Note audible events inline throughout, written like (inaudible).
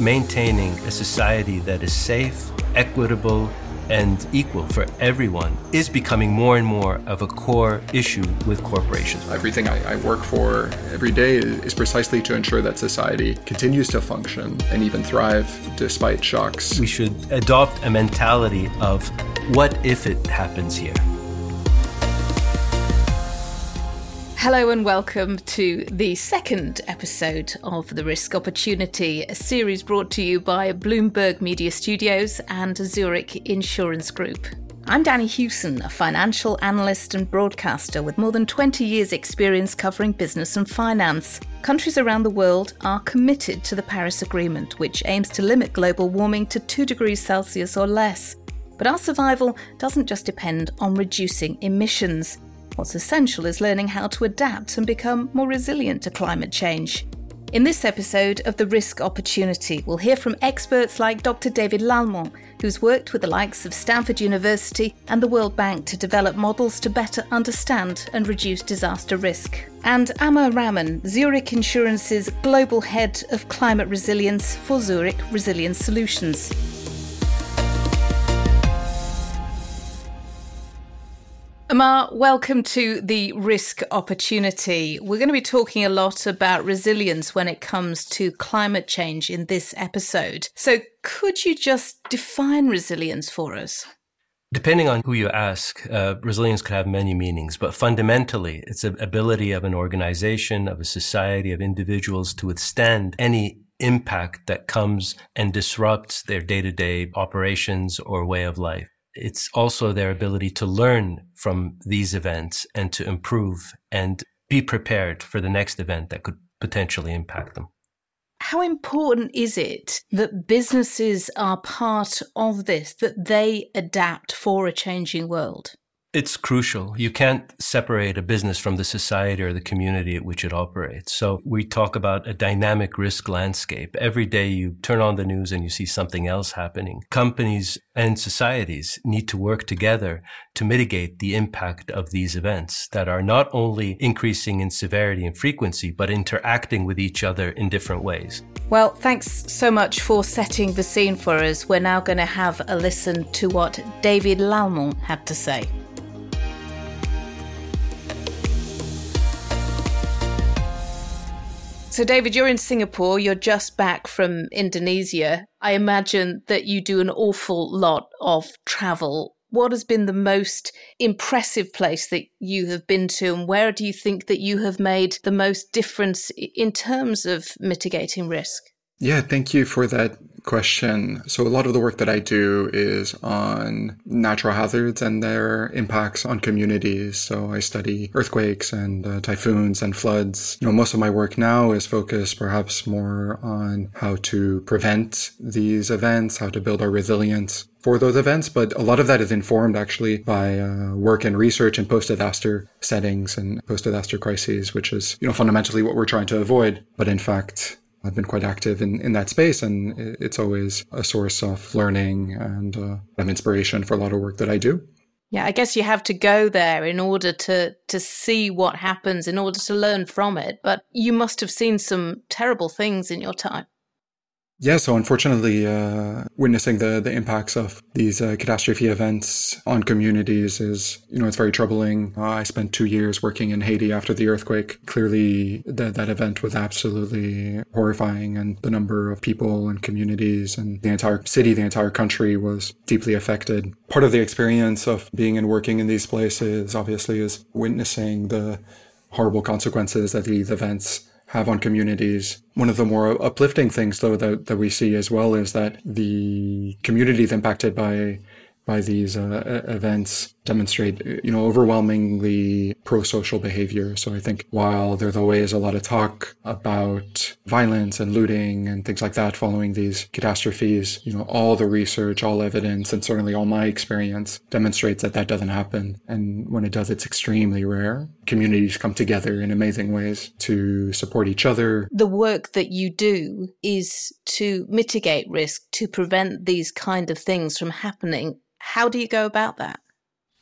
maintaining a society that is safe, equitable, and equal for everyone is becoming more and more of a core issue with corporations. Everything I, I, work for every day is precisely to ensure that society continues to function and even thrive despite shocks. We should adopt a mentality of what if it happens here? Hello and welcome to the second episode of The Risk Opportunity, a series brought to you by Bloomberg Media Studios and Zurich Insurance Group. I'm Danni Hewson, a financial analyst and broadcaster with more than 20 years' experience covering business and finance. Countries around the world are committed to the Paris Agreement, which aims to limit global warming to 2 degrees Celsius or less. But our survival doesn't just depend on reducing emissions. What's essential is learning how to adapt and become more resilient to climate change. In this episode of The Risk Opportunity, we'll hear from experts like Dr. David Lallemant, who's worked with the likes of Stanford University and the World Bank to develop models to better understand and reduce disaster risk. And Amar Rahman, Zurich Insurance's Global Head of Climate Resilience for Zurich Resilience Solutions. Amar, welcome to the risk opportunity. We're going to be talking a lot about resilience when it comes to climate change in this episode. So, could you just define resilience for us? Depending on who you ask, uh, resilience could have many meanings, but fundamentally, it's the ability of an organization, of a society, of individuals to withstand any impact that comes and disrupts their day to day operations or way of life it's also their ability to learn from these events and to improve and be prepared for the next event that could potentially impact them. How important is it that businesses are part of this, that they adapt for a changing world? It's crucial. You can't separate a business from the society or the community at which it operates. So we talk about a dynamic risk landscape. Every day you turn on the news and you see something else happening. Companies and societies need to work together to mitigate the impact of these events that are not only increasing in severity and frequency, but interacting with each other in different ways. Well, thanks so much for setting the scene for us. We're now going to have a listen to what David Lallemant had to say. So, David, you're in Singapore, you're just back from Indonesia. I imagine that you do an awful lot of travel. What has been the most impressive place that you have been to, and where do you think that you have made the most difference in terms of mitigating risk? Yeah, thank you for that question. So, a lot of the work that I do is on natural hazards and their impacts on communities. So, I study earthquakes and uh, typhoons and floods. You know, most of my work now is focused perhaps more on how to prevent these events, how to build our resilience for those events, but a lot of that is informed actually by uh, work and research in post-disaster settings and post-disaster crises, which is, you know, fundamentally what we're trying to avoid. But in fact, I've been quite active in, in that space, and it's always a source of learning and uh, inspiration for a lot of work that I do. Yeah, I guess you have to go there in order to to see what happens, in order to learn from it. But you must have seen some terrible things in your time. Yeah, so unfortunately, uh, witnessing the, the impacts of these uh, catastrophe events on communities is, you know, it's very troubling. Uh, I spent two years working in Haiti after the earthquake. Clearly, that, that event was absolutely horrifying, and the number of people and communities and the entire city, the entire country was deeply affected. Part of the experience of being and working in these places, obviously, is witnessing the horrible consequences that these events have on communities. One of the more uplifting things, though, that, that we see as well is that the communities impacted by by these uh, events demonstrate, you know, overwhelmingly pro-social behavior. So I think while there's always a lot of talk about violence and looting and things like that following these catastrophes, you know, all the research, all evidence, and certainly all my experience demonstrates that that doesn't happen. And when it does, it's extremely rare. Communities come together in amazing ways to support each other. The work that you do is to mitigate risk, to prevent these kind of things from happening how do you go about that?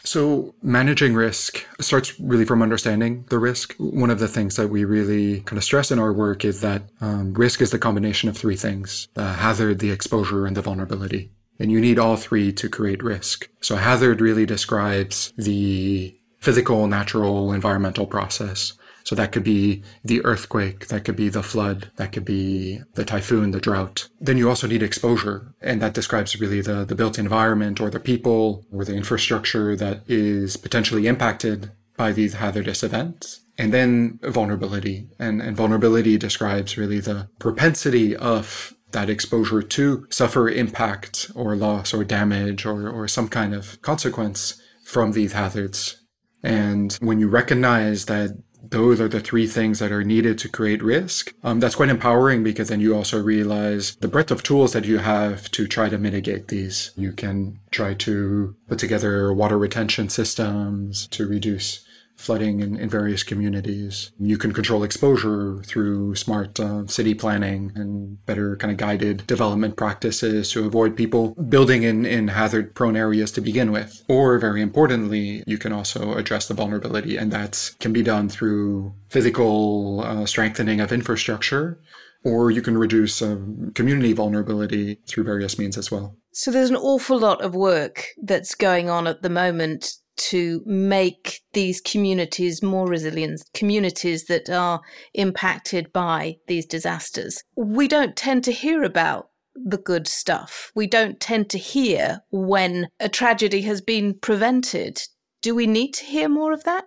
So managing risk starts really from understanding the risk. One of the things that we really kind of stress in our work is that um, risk is the combination of three things: the hazard, the exposure, and the vulnerability. And you need all three to create risk. So hazard really describes the physical, natural, environmental process. So that could be the earthquake, that could be the flood, that could be the typhoon, the drought. Then you also need exposure, and that describes really the, the built environment or the people or the infrastructure that is potentially impacted by these hazardous events. And then vulnerability. And, and vulnerability describes really the propensity of that exposure to suffer impact or loss or damage or, or some kind of consequence from these hazards. And when you recognize that those are the three things that are needed to create risk. Um, that's quite empowering because then you also realize the breadth of tools that you have to try to mitigate these. You can try to put together water retention systems to reduce flooding in, in various communities. You can control exposure through smart uh, city planning and better kind of guided development practices to avoid people building in, in hazard prone areas to begin with. Or very importantly, you can also address the vulnerability and that can be done through physical uh, strengthening of infrastructure or you can reduce um, community vulnerability through various means as well. So there's an awful lot of work that's going on at the moment to make these communities more resilient, communities that are impacted by these disasters. We don't tend to hear about the good stuff. We don't tend to hear when a tragedy has been prevented. Do we need to hear more of that?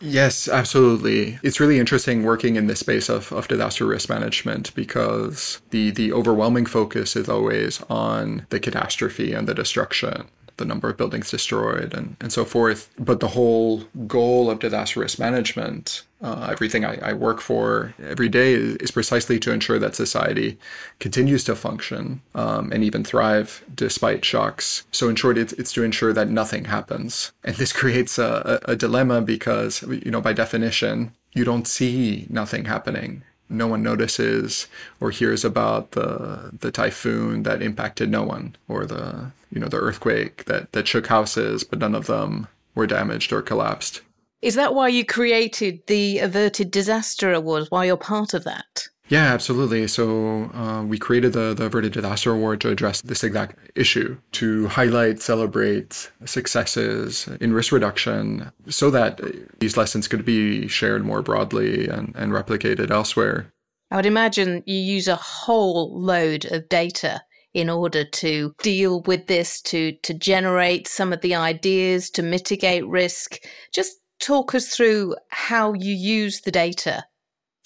Yes, absolutely. It's really interesting working in this space of, of disaster risk management because the, the overwhelming focus is always on the catastrophe and the destruction the number of buildings destroyed, and, and so forth. But the whole goal of disaster risk management, uh, everything I, I, work for every day, is, is, precisely to ensure that society continues to function um, and even thrive despite shocks. So, in short, it's, it's to ensure that nothing happens. And this (laughs) creates a, a, a dilemma because, you know, by definition, you don't see nothing happening no one notices or hears about the the typhoon that impacted no one or the you know the earthquake that that shook houses but none of them were damaged or collapsed. Is that why you created the averted disaster awards why you're part of that yeah, absolutely. So uh, we created the, the Averted Disaster Award to address this exact issue, to highlight, celebrate successes in risk reduction so that these lessons could be shared more broadly and, and replicated elsewhere. I would imagine you use a whole load of data in order to deal with this, to, to generate some of the ideas, to mitigate risk. Just talk us through how you use the data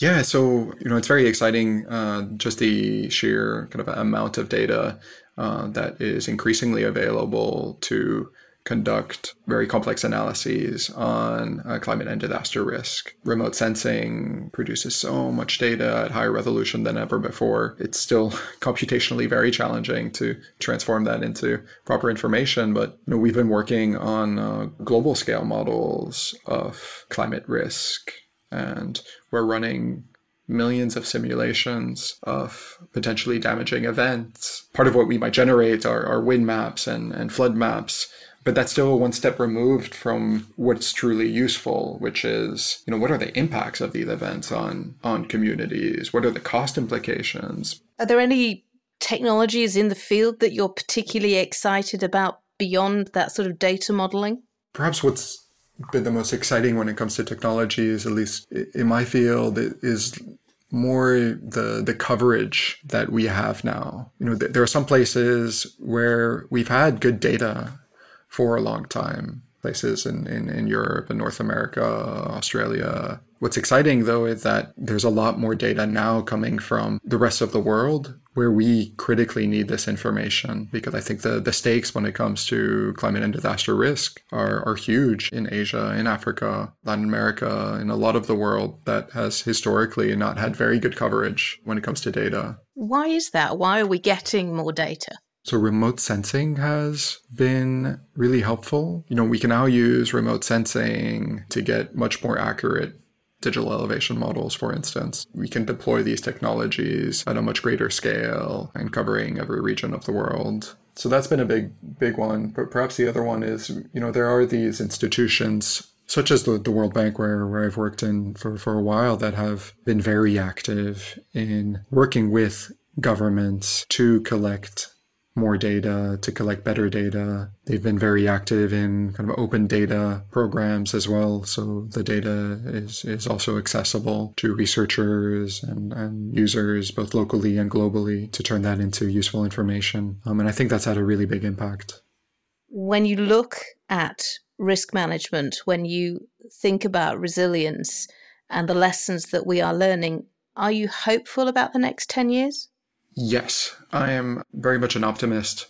yeah, so you know it's very exciting. Uh, just the sheer kind of amount of data uh, that is increasingly available to conduct very complex analyses on uh, climate and disaster risk. Remote sensing produces so much data at higher resolution than ever before. It's still (laughs) computationally very challenging to transform that into proper information, but you know, we've been working on uh, global scale models of climate risk and we're running millions of simulations of potentially damaging events. Part of what we might generate are, are wind maps and, and flood maps, but that's still one step removed from what's truly useful, which is, you know, what are the impacts of these events on on communities? What are the cost implications? Are there any technologies in the field that you're particularly excited about beyond that sort of data modeling? Perhaps what's been the most exciting when it comes to technologies, at least in my field, is more the the coverage that we have now. You know, there are some places where we've had good data for a long time. Places in, in, in Europe and North America, Australia. What's exciting though is that there's a lot more data now coming from the rest of the world where we critically need this information because I think the, the stakes when it comes to climate and disaster risk are, are huge in Asia, in Africa, Latin America, in a lot of the world that has historically not had very good coverage when it comes to data. Why is that? Why are we getting more data? So remote sensing has been really helpful. You know, we can now use remote sensing to get much more accurate digital elevation models, for instance. We can deploy these technologies at a much greater scale and covering every region of the world. So that's been a big, big one. But perhaps the other one is, you know, there are these institutions such as the, the World Bank where, where I've worked in for, for a while that have been very active in working with governments to collect more data, to collect better data. They've been very active in kind of open data programs as well. So the data is, is also accessible to researchers and, and users, both locally and globally, to turn that into useful information. Um, and I think that's had a really big impact. When you look at risk management, when you think about resilience and the lessons that we are learning, are you hopeful about the next 10 years? Yes, I am very much an optimist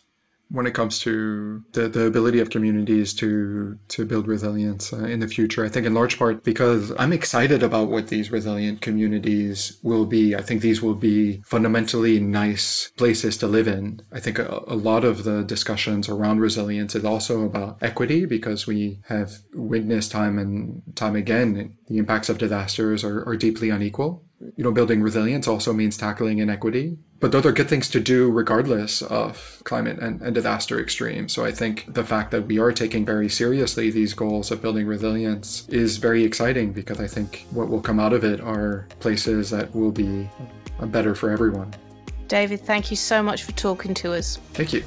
when it comes to the, the ability of communities to to build resilience uh, in the future. I think in large part because I'm excited about what these resilient communities will be. I think these will be fundamentally nice places to live in. I think a, a lot of the discussions around resilience is also about equity because we have witnessed time and time again the impacts of disasters are, are deeply unequal. You know, building resilience also means tackling inequity but those are good things to do regardless of climate and, and disaster extremes. So I think the fact that we are taking very seriously these goals of building resilience is very exciting because I think what will come out of it are places that will be better for everyone. David, thank you so much for talking to us. Thank you.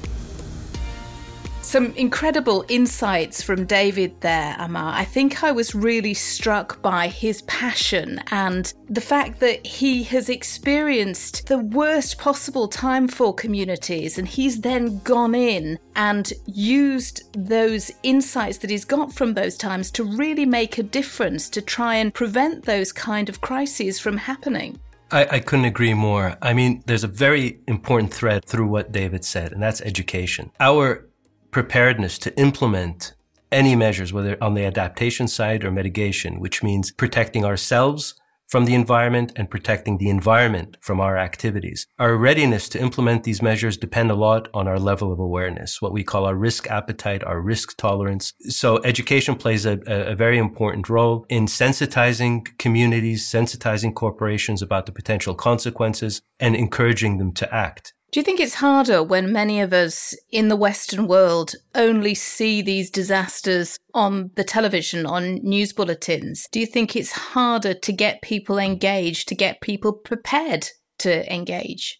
Some incredible insights from David there, Amar. I think I was really struck by his passion and the fact that he has experienced the worst possible time for communities and he's then gone in and used those insights that he's got from those times to really make a difference to try and prevent those kind of crises from happening. I, I, couldn't agree more. I mean, there's a very important thread through what David said, and that's education. Our preparedness to implement any measures, whether on the adaptation side or mitigation, which means protecting ourselves from the environment and protecting the environment from our activities. Our readiness to implement these measures depend a lot on our level of awareness, what we call our risk appetite, our risk tolerance. So education plays a, a very important role in sensitizing communities, sensitizing corporations about the potential consequences and encouraging them to act. Do you think it's harder when many of us in the Western world only see these disasters on the television, on news bulletins? Do you think it's harder to get people engaged, to get people prepared to engage?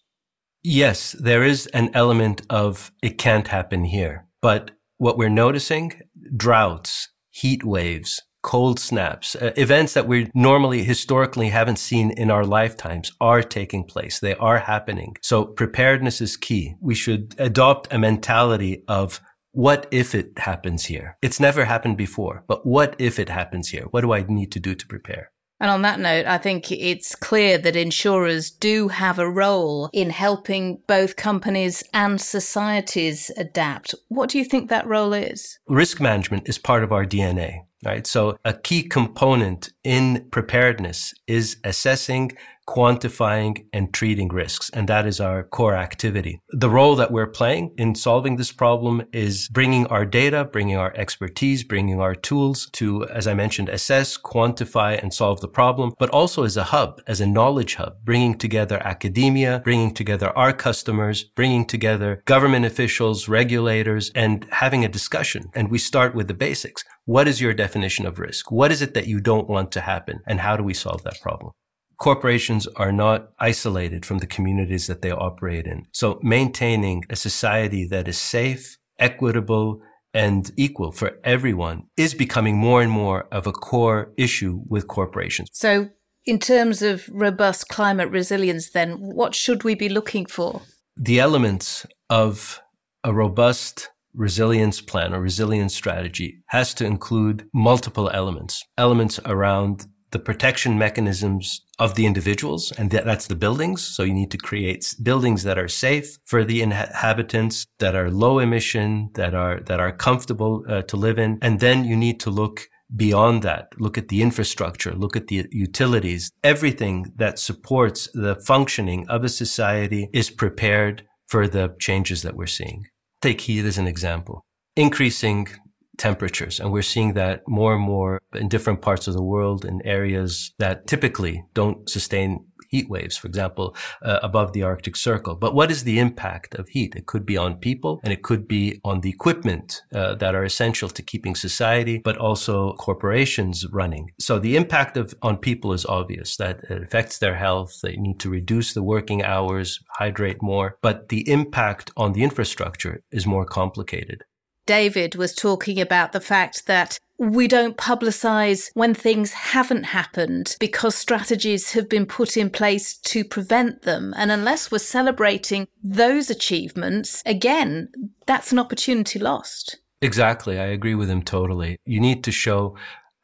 Yes, there is an element of it can't happen here. But what we're noticing droughts, heat waves, cold snaps, uh, events that we normally historically haven't seen in our lifetimes are taking place. They are happening. So preparedness is key. We should adopt a mentality of what if it happens here? It's never happened before, but what if it happens here? What do I need to do to prepare? And on that note, I think it's clear that insurers do have a role in helping both companies and societies adapt. What do you think that role is? Risk management is part of our DNA right? So a key component in preparedness is assessing, quantifying and treating risks. And that is our core activity. The role that we're playing in solving this problem is bringing our data, bringing our expertise, bringing our tools to, as I mentioned, assess, quantify and solve the problem, but also as a hub, as a knowledge hub, bringing together academia, bringing together our customers, bringing together government officials, regulators, and having a discussion. And we start with the basics. What is your definition of risk? What is it that you don't want to happen? And how do we solve that problem? Corporations are not isolated from the communities that they operate in. So maintaining a society that is safe, equitable, and equal for everyone is becoming more and more of a core issue with corporations. So in terms of robust climate resilience, then what should we be looking for? The elements of a robust resilience plan or resilience strategy has to include multiple elements, elements around the protection mechanisms of the individuals, and that's the buildings. So you need to create buildings that are safe for the inhabitants, that are low emission, that are that are comfortable uh, to live in, and then you need to look beyond that. Look at the infrastructure, look at the utilities. Everything that supports the functioning of a society is prepared for the changes that we're seeing. Take heat as an example. Increasing temperatures. And we're seeing that more and more in different parts of the world in areas that typically don't sustain heat waves, for example, uh, above the Arctic Circle. But what is the impact of heat? It could be on people and it could be on the equipment uh, that are essential to keeping society, but also corporations running. So the impact of on people is obvious that it affects their health. They need to reduce the working hours, hydrate more, but the impact on the infrastructure is more complicated. David was talking about the fact that we don't publicize when things haven't happened because strategies have been put in place to prevent them. And unless we're celebrating those achievements, again, that's an opportunity lost. Exactly. I agree with him totally. You need to show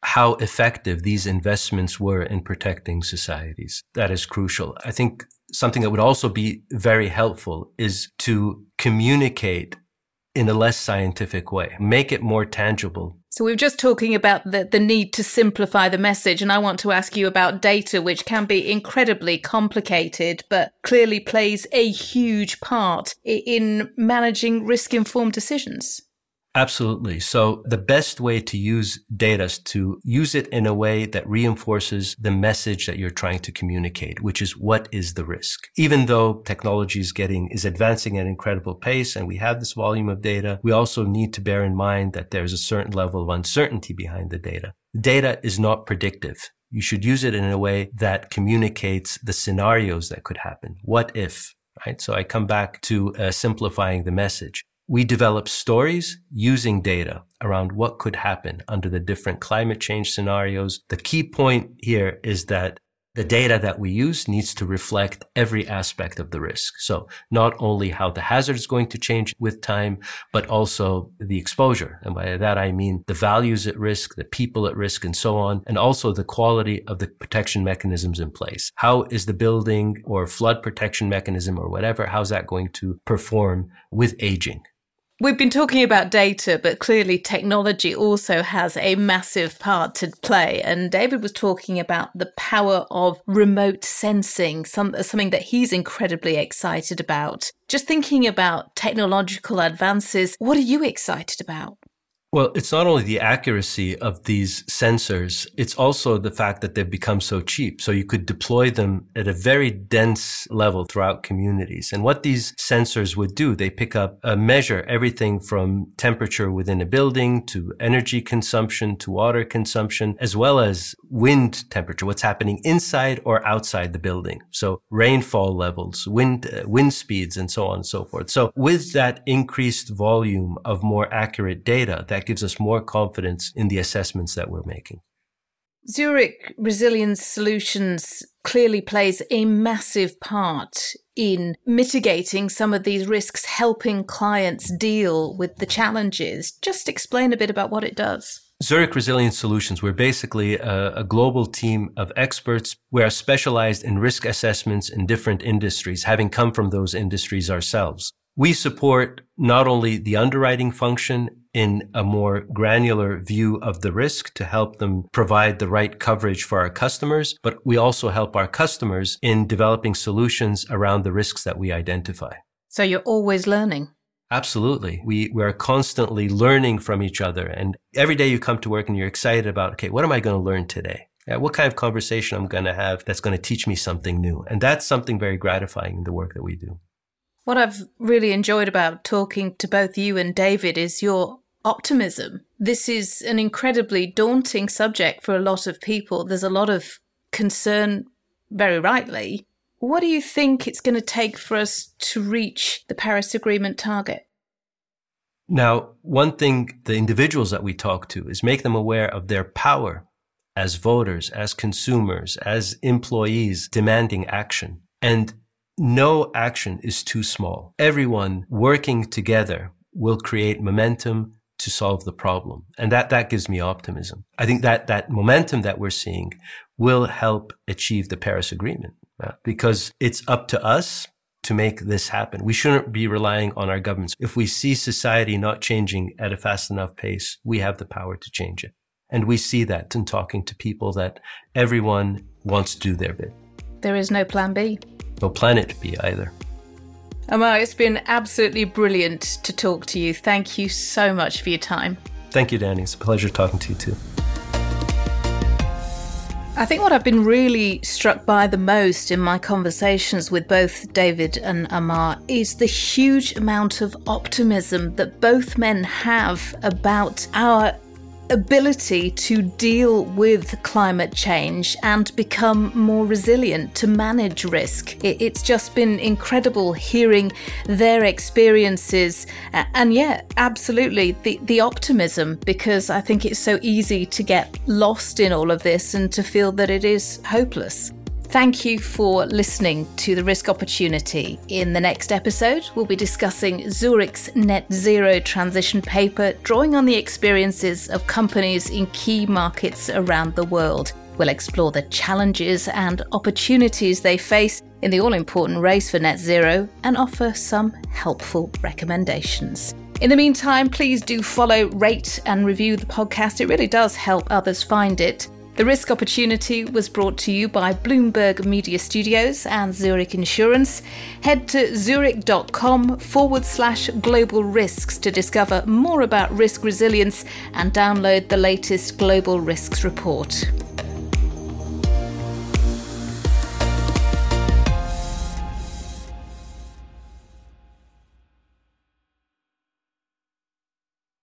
how effective these investments were in protecting societies. That is crucial. I think something that would also be very helpful is to communicate in a less scientific way, make it more tangible. So we've just talking about the, the need to simplify the message, and I want to ask you about data, which can be incredibly complicated, but clearly plays a huge part in managing risk informed decisions. Absolutely. So the best way to use data is to use it in a way that reinforces the message that you're trying to communicate, which is what is the risk? Even though technology is getting, is advancing at an incredible pace and we have this volume of data, we also need to bear in mind that there's a certain level of uncertainty behind the data. Data is not predictive. You should use it in a way that communicates the scenarios that could happen. What if? Right. So I come back to uh, simplifying the message we develop stories using data around what could happen under the different climate change scenarios. The key point here is that the data that we use needs to reflect every aspect of the risk. So not only how the hazard is going to change with time, but also the exposure. And by that, I mean the values at risk, the people at risk, and so on. And also the quality of the protection mechanisms in place. How is the building or flood protection mechanism or whatever, how's that going to perform with aging? We've been talking about data, but clearly technology also has a massive part to play. And David was talking about the power of remote sensing, some, something that he's incredibly excited about. Just thinking about technological advances, what are you excited about? Well, it's not only the accuracy of these sensors, it's also the fact that they've become so cheap. So you could deploy them at a very dense level throughout communities. And what these sensors would do, they pick up a measure everything from temperature within a building to energy consumption to water consumption, as well as wind temperature, what's happening inside or outside the building. So rainfall levels, wind, uh, wind speeds, and so on and so forth. So with that increased volume of more accurate data, that gives us more confidence in the assessments that we're making. Zurich Resilience Solutions clearly plays a massive part in mitigating some of these risks, helping clients deal with the challenges. Just explain a bit about what it does. Zurich Resilience Solutions, we're basically a, a, global team of experts. We are specialized in risk assessments in different industries, having come from those industries ourselves. We support not only the underwriting function in a more granular view of the risk to help them provide the right coverage for our customers, but we also help our customers in developing solutions around the risks that we identify. So you're always learning. Absolutely. We, we are constantly learning from each other. And every day you come to work and you're excited about, okay, what am I going to learn today? Yeah, what kind of conversation I'm going to have that's going to teach me something new. And that's something very gratifying in the work that we do. What I've really enjoyed about talking to both you and David is your optimism. This is an incredibly daunting subject for a lot of people. There's a lot of concern, very rightly. What do you think it's going to take for us to reach the Paris Agreement target? Now, one thing the individuals that we talk to is make them aware of their power as voters, as consumers, as employees demanding action. And no action is too small. Everyone working together will create momentum to solve the problem. And that, that gives me optimism. I think that that momentum that we're seeing will help achieve the Paris Agreement uh, because it's up to us to make this happen. We shouldn't be relying on our governments. If we see society not changing at a fast enough pace, we have the power to change it. And we see that in talking to people that everyone wants to do their bit. There is no plan B. No planet B either. Amar, it's been absolutely brilliant to talk to you. Thank you so much for your time. Thank you, Danni. It's a pleasure talking to you too. I think what I've been really struck by the most in my conversations with both David and Amar is the huge amount of optimism that both men have about our ability to deal with climate change and become more resilient to manage risk. It's just been incredible hearing their experiences and yeah, absolutely the, the optimism because I think it's so easy to get lost in all of this and to feel that it is hopeless. Thank you for listening to The Risk Opportunity. In the next episode, we'll be discussing Zurich's net zero transition paper, drawing on the experiences of companies in key markets around the world. We'll explore the challenges and opportunities they face in the all important race for net zero and offer some helpful recommendations. In the meantime, please do follow, rate, and review the podcast. It really does help others find it. The Risk Opportunity was brought to you by Bloomberg Media Studios and Zurich Insurance. Head to zurich.com forward slash global risks to discover more about risk resilience and download the latest Global Risks Report.